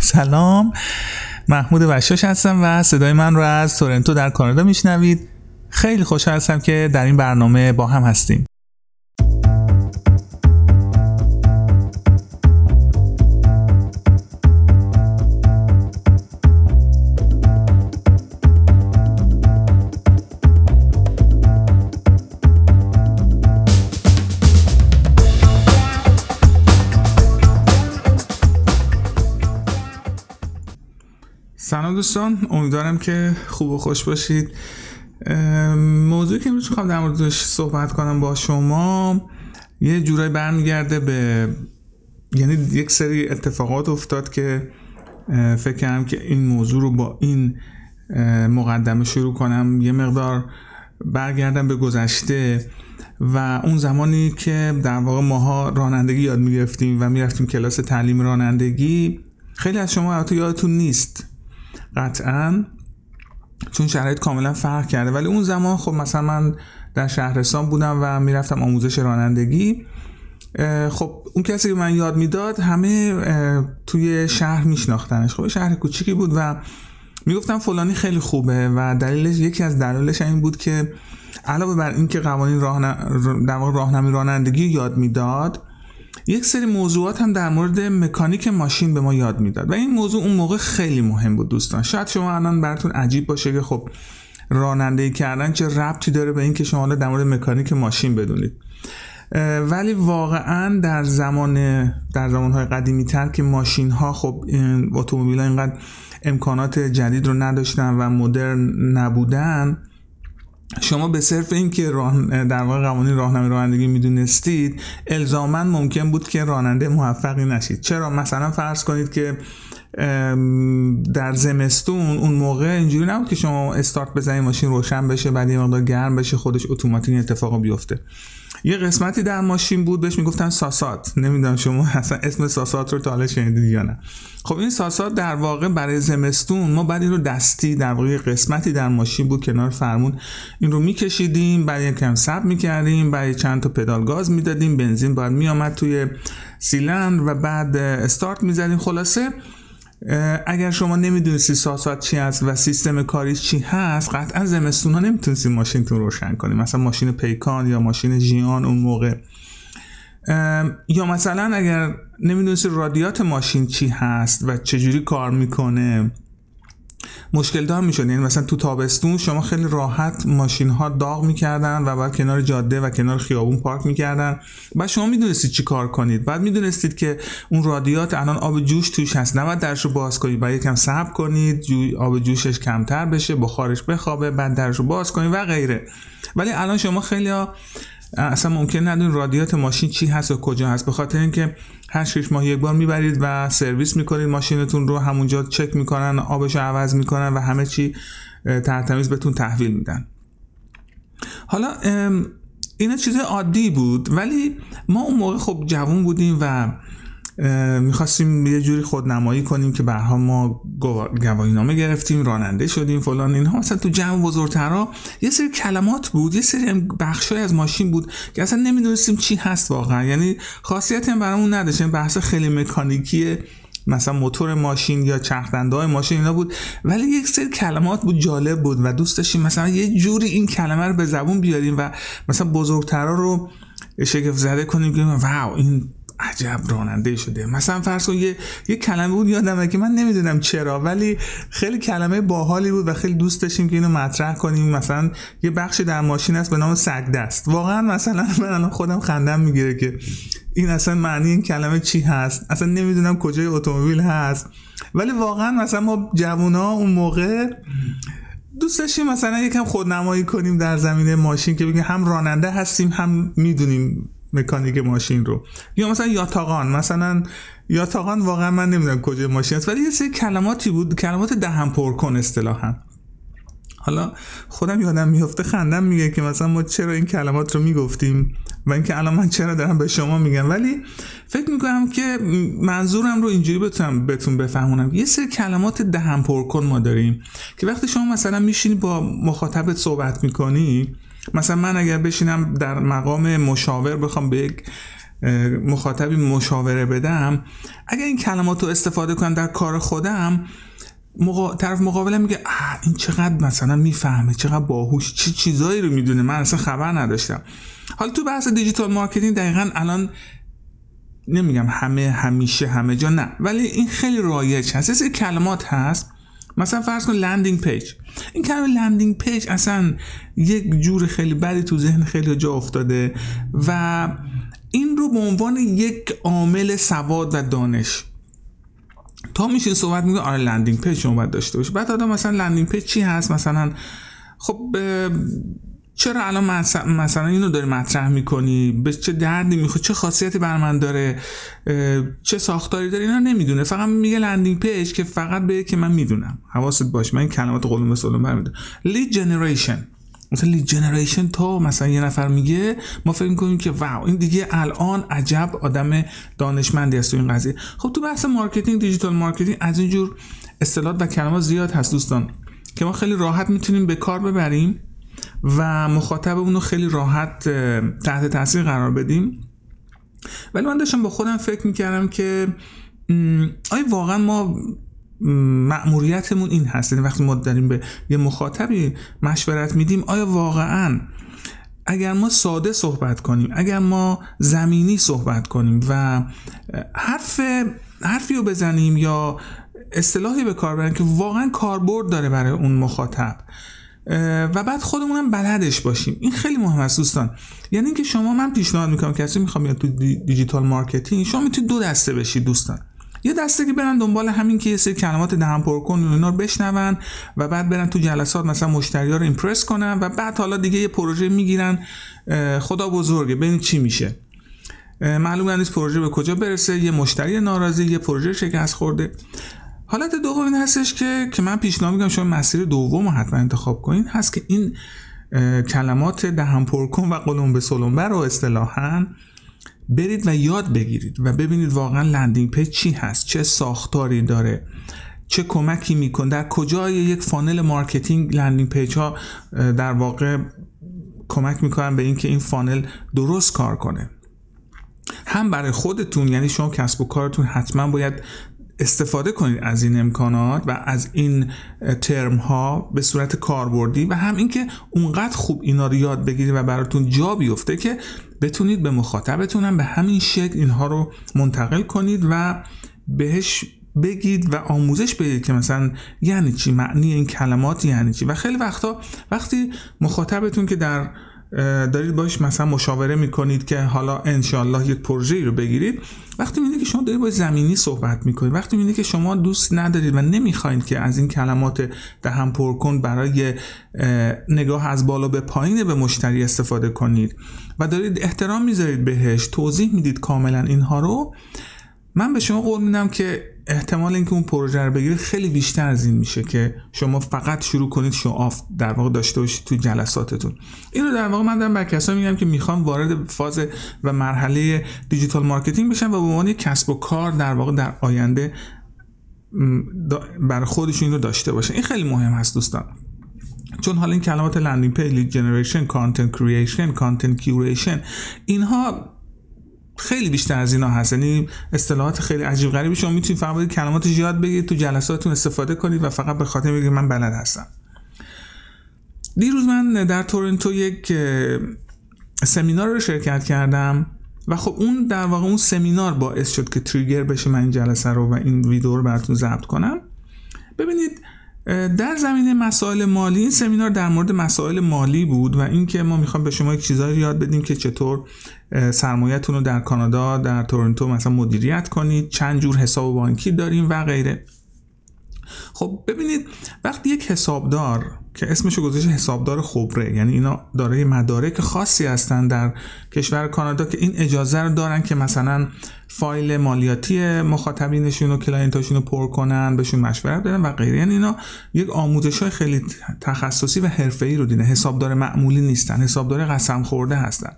سلام. محمود وشاش هستم و صدای من رو از تورنتو در کانادا میشنوید. خیلی خوشحال هستم که در این برنامه با هم هستیم. سلام دوستان امیدوارم که خوب و خوش باشید. موضوعی که امروز می‌خوام در موردش صحبت کنم با شما یه جورایی برمیگرده به یعنی یک سری اتفاقات افتاد که فکر کردم که این موضوع رو با این مقدمه شروع کنم. یه مقدار برگردم به گذشته و اون زمانی که در واقع ماها رانندگی یاد می‌گرفتیم و می‌رفتیم کلاس تعلیم رانندگی. خیلی از شما البته یادتون نیست. قطعا. چون شرایط کاملا فرق کرده. ولی اون زمان خب مثلا من در شهرستان بودم و می‌رفتم آموزش رانندگی. خب اون کسی که من یاد می‌داد همه توی شهر میشناختنش. خب شهر کوچیکی بود و می‌گفتم فلانی خیلی خوبه و دلیلش یکی از دلایلش این بود که علاوه بر اینکه قوانین راهنمایی رانندگی یاد می‌داد یک سری موضوعات هم در مورد مکانیک ماشین به ما یاد می‌داد و این موضوع اون موقع خیلی مهم بود دوستان. شاید شما الان براتون عجیب باشه که خب رانندگی کردن چه ربطی داره به اینکه شما در مورد مکانیک ماشین بدونید. ولی واقعا در زمان در زمانهای قدیمی تر که ماشین ها خب اتومبیل ها اینقدر امکانات جدید رو نداشتن و مدرن نبودن شما به صرف اینکه راه در واقع قوانین راهنمایی رانندگی می‌دونستید الزاما ممکن بود که راننده موفقی نشید. چرا؟ مثلا فرض کنید که در زمستون اون موقع اینجوری نبود که شما استارت بزنید ماشین روشن بشه بعد یه مقدار گرم بشه خودش اتوماتیک اتفاق بیفته. یه قسمتی در ماشین بود بهش می‌گفتن ساسات. نمی‌دونم شما اصلا اسم ساسات رو تا حالا شنیدید یا نه. خب این ساسات در واقع برای زمستون ما بعد این رو دستی در واقع قسمتی در ماشین بود کنار فرمون. این رو میکشیدیم بعد یکم سب می‌کردیم بعد چند تا پدال گاز می‌دادیم بنزین باید میامد توی سیلندر و بعد استارت می‌زدیم. خلاصه اگر شما نمی‌دونستی ساسات چی هست و سیستم کاریش چی هست قطعا زمستون ها نمی‌تونستی ماشینتون روشن کنیم مثلا ماشین پیکان یا ماشین ژیان اون موقع. یا مثلا اگر نمی‌دونستی رادیات ماشین چی هست و چجوری کار می‌کنه. مشکل دار می‌شد. یعنی مثلا تو تابستون شما خیلی راحت ماشین ها داغ می‌کردن و بعد کنار جاده و کنار خیابون پارک می‌کردن. بعد شما می‌دونستید چی کار کنید. بعد می‌دونستید که اون رادیات الان آب جوش توش هست. نباید درش رو باز کنید. باید یکم صبر کنید. آب جوشش کمتر بشه بخارش بخوابه بعد درش رو باز کنید و غیره. ولی الان شما خیلی ها اصلا ممکن ندون رادیات ماشین چی هست و کجا هست. به خاطر اینکه هر شش ماه یک بار می‌برید و سرویس می‌کنید ماشینتون رو همونجا چک می‌کنن آبش عوض می‌کنن و همه چی ترتمیز بهتون تحویل میدن. حالا اینا چیز عادی بود ولی ما اون موقع خب جوون بودیم و می‌خواستیم یه جوری خودنمایی کنیم که برها ما گواهی نامه گرفتیم راننده شدیم فلان اینها. مثلا تو جمع بزرگترها یه سری کلمات بود یه سری بخشای از ماشین بود که اصلا نمی‌دونستیم چی هست واقعا. یعنی خاصیت هم برامون نداشت. بحث خیلی مکانیکی مثلا موتور ماشین یا چرخدنده های ماشین اینا بود. ولی یک سری کلمات بود جالب بود و دوست داشتیم مثلا یه جوری این کلمه رو به زبون بیاریم و مثلا بزرگترها رو شگفت زده کنیم که واو این عجب راننده شده. مثلا فرض کن یه, یه کلمه بود یادمه که من نمی‌دونم چرا ولی خیلی کلمه باحالی بود و خیلی دوست داشتیم که اینو مطرح کنیم. مثلا یه بخش در ماشین هست به نام سگ دست واقعا مثلا من الان خودم خندم می‌گیره که این اصلا معنی این کلمه چی هست؟ اصلا نمی‌دونم کجای اتومبیل هست. ولی واقعا مثلا ما جوونا اون موقع دوست داشتیم مثلا یکم خودنمایی کنیم در زمینه ماشین که بگیم هم راننده هستیم هم می‌دونیم مکانیک ماشین رو. یا مثلا یاتاقان مثلا یاتاقان واقعا من نمی‌دونم کجا ماشین است ولی یه سری کلماتی بود کلمات دهن پر کن اصطلاحا. حالا خودم یادم میفته خندم میگه که مثلا ما چرا این کلمات رو می‌گفتیم و اینکه الان من چرا دارم به شما میگم. ولی فکر می‌کنم که منظورم رو اینجوری بتونم بهتون بفهمونم. یه سری کلمات دهن پر کن ما داریم که وقتی شما مثلا میشینی با مخاطبت صحبت می‌کنی مثلا من اگر بشینم در مقام مشاور بخوام به یک مخاطبی مشاوره بدم اگر این کلمات رو استفاده کنم در کار خودم مقا... طرف مقابلم میگه این چقدر مثلا می‌فهمه چقدر باهوش چه چی چیزایی رو می‌دونه من اصلا خبر نداشتم. حالا تو بحث digital marketing دقیقا الان نمیگم همه همیشه همه جا نه ولی این خیلی رایج هست. این کلمات هست مثلا فرض کن landing page این کلمه landing page اصلا یک جور خیلی بدی تو ذهن خیلی جا افتاده و این رو به عنوان یک عامل سواد و دانش. تا میشه صحبت میگه آره landing page شما باید داشته باشه بعد آدم مثلا landing page چی هست؟ مثلا خب چرا الان مثلا اینو داری مطرح می‌کنی؟ به چه دردی می‌خواد چه خاصیتی بر من داره؟ چه ساختاری داره؟ اینا نمی‌دونه. فقط میگه landing page که فقط به که من می‌دونم. حواست باش من کلمات قلمبه سلمبه برمیدونم lead generation مثلا lead generation تا مثلا یه نفر میگه ما فکر می‌کنیم که wow این دیگه الان عجب آدم دانشمندی است تو این قضیه. خب تو بحث marketing digital marketing از اینجور اصطلاحات و کلمات زیاد هست دوستان که ما خیلی راحت می‌تونیم به کار ببریم. و مخاطب اونو خیلی راحت تحت تاثیر قرار بدیم. ولی من داشتم با خودم فکر می‌کردم که آیا واقعا ما مأموریتمون این هست؟ یعنی وقتی ما داریم به یه مخاطبی مشورت میدیم آیا واقعا اگر ما ساده صحبت کنیم اگر ما زمینی صحبت کنیم و حرف حرفی رو بزنیم یا اصطلاحی به کار بریم که واقعا کاربرد داره برای اون مخاطب و بعد خودمونم بلدش باشیم. این خیلی مهم است دوستان. یعنی اینکه شما من پیشنهاد می‌کنم کسی می‌خوام بیاد تو digital marketing شما می‌تونید دو دسته بشید دوستان. یه دسته که برن دنبال همین که یه سری کلمات دهن پر کن و اینا رو بشنون و بعد برن تو جلسات مثلا مشتری ها رو impress کنن و بعد حالا دیگه یه پروژه می‌گیرن. خدا بزرگه ببین چی میشه. معلوم نیست پروژه به کجا برسه. یه مشتری ناراضی یه پروژه شکست خورده. حالت دوم این هستش که که من پیشنهاد میگم شما مسیر دوم رو حتما انتخاب کنین. هست که این کلمات دهن پرکن و قلمبه سلمبه رو اصطلاحا برید و یاد بگیرید و ببینید واقعا landing page چی هست چه ساختاری داره چه کمکی می‌کنه در کجای یک funnel marketing landing page ها در واقع کمک می‌کنن به اینکه این فانل درست کار کنه. هم برای خودتون یعنی شما کسب و کارتون حتما باید استفاده کنید از این امکانات و از این ترم ها به صورت کاربردی و هم اینکه اونقدر خوب اینا رو یاد بگیرید و براتون جا بیفته که بتونید به مخاطبتون هم به همین شکل اینها رو منتقل کنید و بهش بگید و آموزش بدید که مثلا یعنی چی؟ معنی این کلمات یعنی چی؟ و خیلی وقتا وقتی مخاطبتون که در دارید باش مثلا مشاوره می‌کنید که حالا انشالله یک پروژه رو بگیرید. وقتی می‌بینید که شما دارید با زمینی صحبت می‌کنید وقتی می‌بینید که شما دوست ندارید و نمی‌خواید که از این کلمات دهم پرکن برای نگاه از بالا به پایین به مشتری استفاده کنید و دارید احترام می‌ذارید بهش توضیح می‌دید کاملا اینها رو. من به شما قول میدم که احتمال اینکه اون پروژه رو بگیرید خیلی بیشتر از این میشه که شما فقط شروع کنید show off در واقع داشته باشید تو جلساتتون. اینو در واقع من دارم بر کسایی میگم که می‌خوان وارد فاز و مرحله digital marketing بشن و به عنوان کسب و کار در واقع در آینده بر خودشون این رو داشته باشن. این خیلی مهم هست دوستان. چون حالا این کلمات landing page generation content creation content curation اینها خیلی بیشتر از اینا هست. یعنی اصطلاحات خیلی عجیب غریبی. شما می‌تونید فقط کلماتش یاد بگیرید تو جلساتتون استفاده کنید و فقط به خاطر بگید من بلد هستم. دیروز من در تورنتو یک سمینار رو شرکت کردم و خب اون در واقع اون سمینار باعث شد که تریگر بشه من این جلسه رو و این ویدیو رو براتون ضبط کنم. ببینید در زمینه مسائل مالی این سمینار در مورد مسائل مالی بود و اینکه ما می‌خوام به شما یک چیزایی یاد بدیم که چطور سرمایه‌تون رو در کانادا در تورنتو مثلا مدیریت کنید چند جور حساب بانکی داریم و غیره. خب ببینید وقتی یک حسابدار که اسمشو گذاشته حسابدار خبره. یعنی اینا دارای مدارک خاصی هستن در کشور کانادا که این اجازه رو دارن که مثلا فایل مالیاتی مخاطبینشون و client اشون رو پر کنن بهشون مشورت بدن و غیره. یعنی اینا یک آموزش های خیلی تخصصی و حرفه‌ای رو دیدن حسابدار معمولی نیستن حسابدار قسم خورده هستن.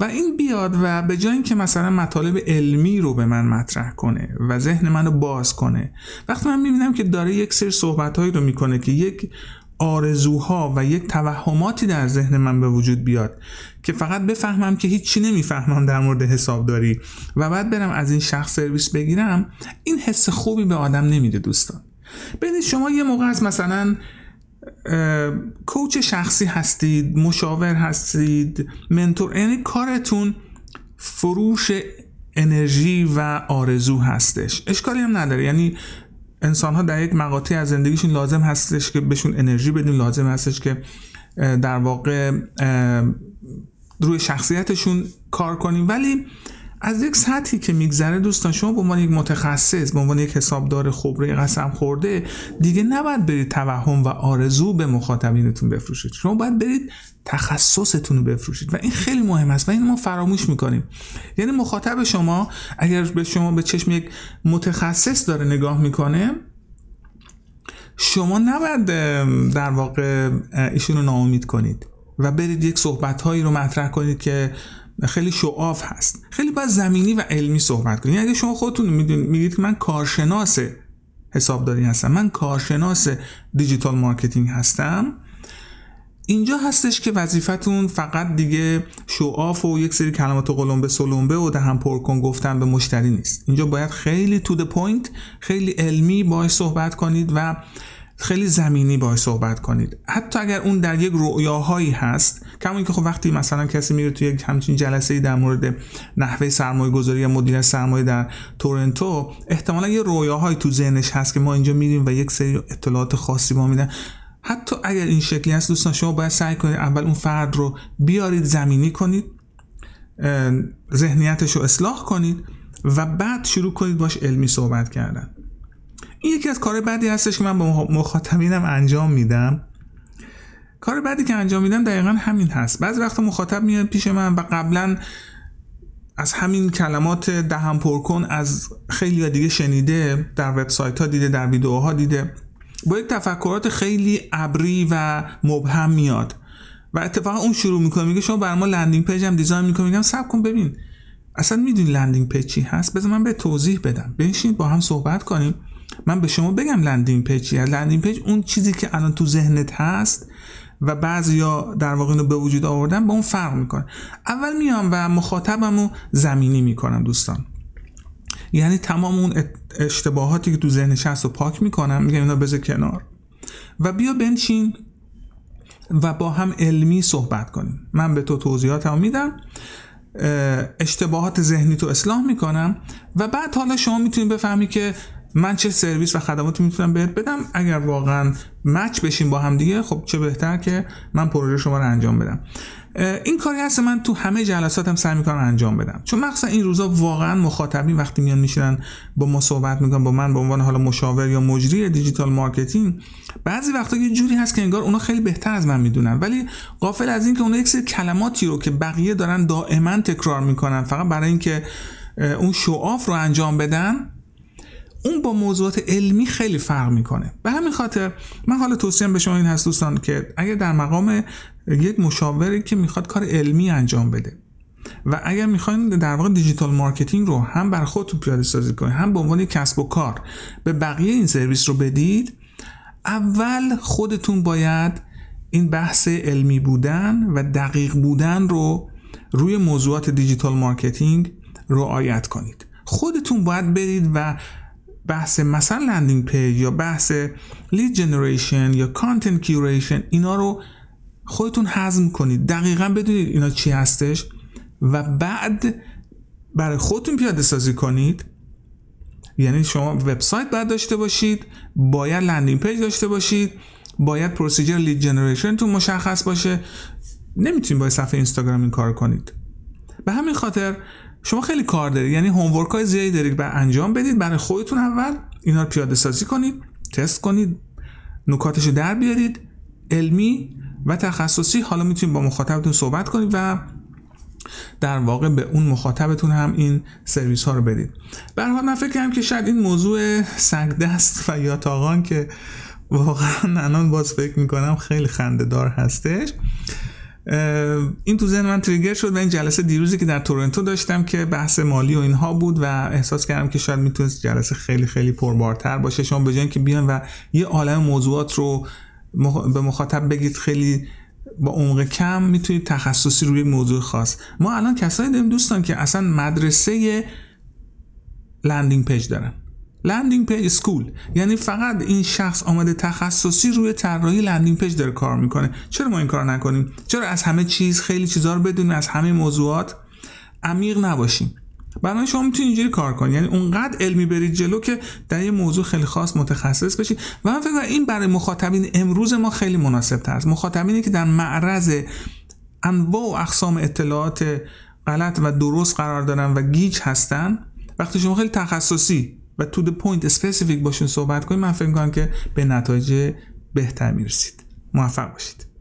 و این بیاد و به جای اینکه مثلا مطالب علمی رو به من مطرح کنه و ذهن منو باز کنه وقتی من می‌بینم که داره یک سری صحبت رو می‌کنه که یک آرزوها و یک توهماتی در ذهن من به وجود بیاد که فقط بفهمم که هیچی نمی‌فهمم در مورد حسابداری و بعد برم از این شخص سرویس بگیرم این حس خوبی به آدم نمیده دوستان. ببینید شما یه موقع از مثلا کوچ شخصی هستید مشاور هستید منتور یعنی کارتون فروش انرژی و آرزو هستش. اشکالی هم نداره. یعنی انسان ها در یک مقاطعی از زندگیشون لازم هستش که بهشون انرژی بدیم لازم هستش که در واقع روی شخصیتشون کار کنیم. ولی از یک سطحی که میگذره دوستان شما به عنوان یک متخصص به عنوان یک حسابدار خبره قسم خورده دیگه نباید برید توهم و آرزو به مخاطبینتون بفروشید. شما باید برید تخصصتون رو بفروشید و این خیلی مهم است و این ما فراموش می‌کنیم. یعنی مخاطب شما اگر به شما به چشم یک متخصص داره نگاه می‌کنه شما نباید در واقع ایشون رو ناامید کنید و برید یک صحبت هایی رو مطرح کنید که خیلی شعاف هست. خیلی باید زمینی و علمی صحبت کنید یعنی اگه شما خودتون میگید که من کارشناس حسابداری هستم من کارشناس digital marketing هستم اینجا هستش که وظیفتون فقط دیگه show off و یک سری کلمات قلمبه سلمبه و دهن پرکن گفتن به مشتری نیست. اینجا باید خیلی to the point خیلی علمی باش صحبت کنید و خیلی زمینی باش صحبت کنید. حتی اگر اون در یک رویاهایی هست کما که خب وقتی مثلا کسی میره توی یک همچین جلسه در مورد نحوه سرمایه گذاری یا مدیر سرمایه در تورنتو احتمالا یه رویاهایی تو ذهنش هست که ما اینجا میریم و یک سری اطلاعات خاصی با میدن. حتی اگر این شکلی هست دوستان شما باید سعی کنید اول اون فرد رو بیارید زمینی کنید ذهنیتش رو اصلاح کنید و بعد شروع کنید باش علمی صحبت کردن. این یکی از کار بعدی هستش که من با مخاطبینم انجام میدم. کار بعدی که انجام میدم دقیقا همین هست. بعضی وقتا مخاطب میاد پیش من و قبلا از همین کلمات دهن پرکن از خیلی دیگه شنیده در وبسایت ها دیده در ویدیوها دیده. با یک تفکرات خیلی ابری و مبهم میاد. و اتفاقا اون شروع می‌کنه میگه شما بر ما landing page هم design می‌کنه میگم صبر کن ببین. اصلا می‌دونی landing page چی هست؟ بذار من به توضیح بدم. بنشین با هم صحبت کنیم. من به شما بگم landing page چیه. landing page اون چیزی که الان تو ذهنت هست و بعضیا در واقع اینو به وجود آوردن با اون فرق می‌کنه. اول میام و مخاطبم رو زمینی می‌کنم دوستان. یعنی تمام اون اشتباهاتی که تو ذهنش هست رو پاک می‌کنم میگم اینا بذار کنار. و بیا بنشین و با هم علمی صحبت کنیم. من به تو توضیحاتم میدم اشتباهات ذهنی تو اصلاح می‌کنم و بعد حالا شما می‌تونید بفهمی که من چه سرویس و خدماتی می‌تونم بهت بدم؟ اگر واقعا مچ بشیم با هم دیگه خب چه بهتر که من پروژه شما رو انجام بدم. این کاری هست من تو همه جلساتم سعی می‌کنم انجام بدم. چون مخصوصا این روزا واقعا مخاطبین وقتی میان میشینن با ما صحبت می‌کنن با من به عنوان حالا مشاور یا مجری digital marketing بعضی وقتا یه جوری هست که انگار اونا خیلی بهتر از من می‌دونن. ولی غافل از اینکه اونا یک سری کلماتی رو که بقیه دارن دائما تکرار می‌کنن فقط برای اینکه اون show off رو انجام بدن اون با موضوعات علمی خیلی فرق می‌کنه. به همین خاطر من حالا توصیه به شما این هست دوستان که اگر در مقام یک مشاوری که می‌خواد کار علمی انجام بده و اگر می‌خواین در واقع digital marketing رو هم بر خودتون پیاده سازی کنید هم به عنوان کسب و کار به بقیه این سرویس رو بدید اول خودتون باید این بحث علمی بودن و دقیق بودن رو روی موضوعات digital marketing رعایت کنید. خودتون باید برید و بحث مثلا landing page یا بحث lead generation یا content curation اینا رو خودتون هضم کنید. دقیقا بدونید اینا چی هستش و بعد برای خودتون پیاده سازی کنید. یعنی شما وبسایت باید داشته باشید باید landing page داشته باشید باید procedure lead generation تو مشخص باشه. نمی‌تونید با صفحه اینستاگرام این کار کنید. به همین خاطر شما خیلی کار دارید. یعنی هومورک های زیادی دارید بر انجام بدید برای خودتون اول اینا رو پیاده سازی کنید تست کنید نکاتش رو در بیارید علمی و تخصصی. حالا می‌تونید با مخاطبتون صحبت کنید و در واقع به اون مخاطبتون هم این سرویس ها رو بدید. به من فکر کنم که شاید این موضوع سنگ دست و یا تاغان که واقعا الان باز فکر می‌کنم خیلی خنده دار هستش. این تو ذهن من trigger شد و این جلسه دیروزی که در تورنتو داشتم که بحث مالی و اینها بود و احساس کردم که شاید می‌تونست جلسه خیلی خیلی پربارتر باشه. شما به که بیان و یه عالم موضوعات رو به مخاطب بگید خیلی با عمق کم می‌تونید تخصصی روی موضوع خاص. ما الان کسایی داریم دوستان که اصلا مدرسه landing page دارن. landing page school یعنی فقط این شخص آمده تخصصی روی طراحی landing page داره کار می‌کنه. چرا ما این کار نکنیم؟ چرا از همه چیز خیلی چیزا رو بدونیم؟ از همه موضوعات عمیق نباشیم. برای شما می‌تونید اینجوری کار کنید یعنی اونقدر علمی برید جلو که در یه موضوع خیلی خاص متخصص بشید و من فکر این برای مخاطبین امروز ما خیلی مناسب تر است. مخاطبینی که در معرض انواع و اقسام اطلاعات غلط و درست قرار دارن و گیج هستن وقتی شما خیلی تخصصی و to the point specific باشون صحبت کنید من فکر می‌کنم که به نتایج بهتر می‌رسید. موفق باشید.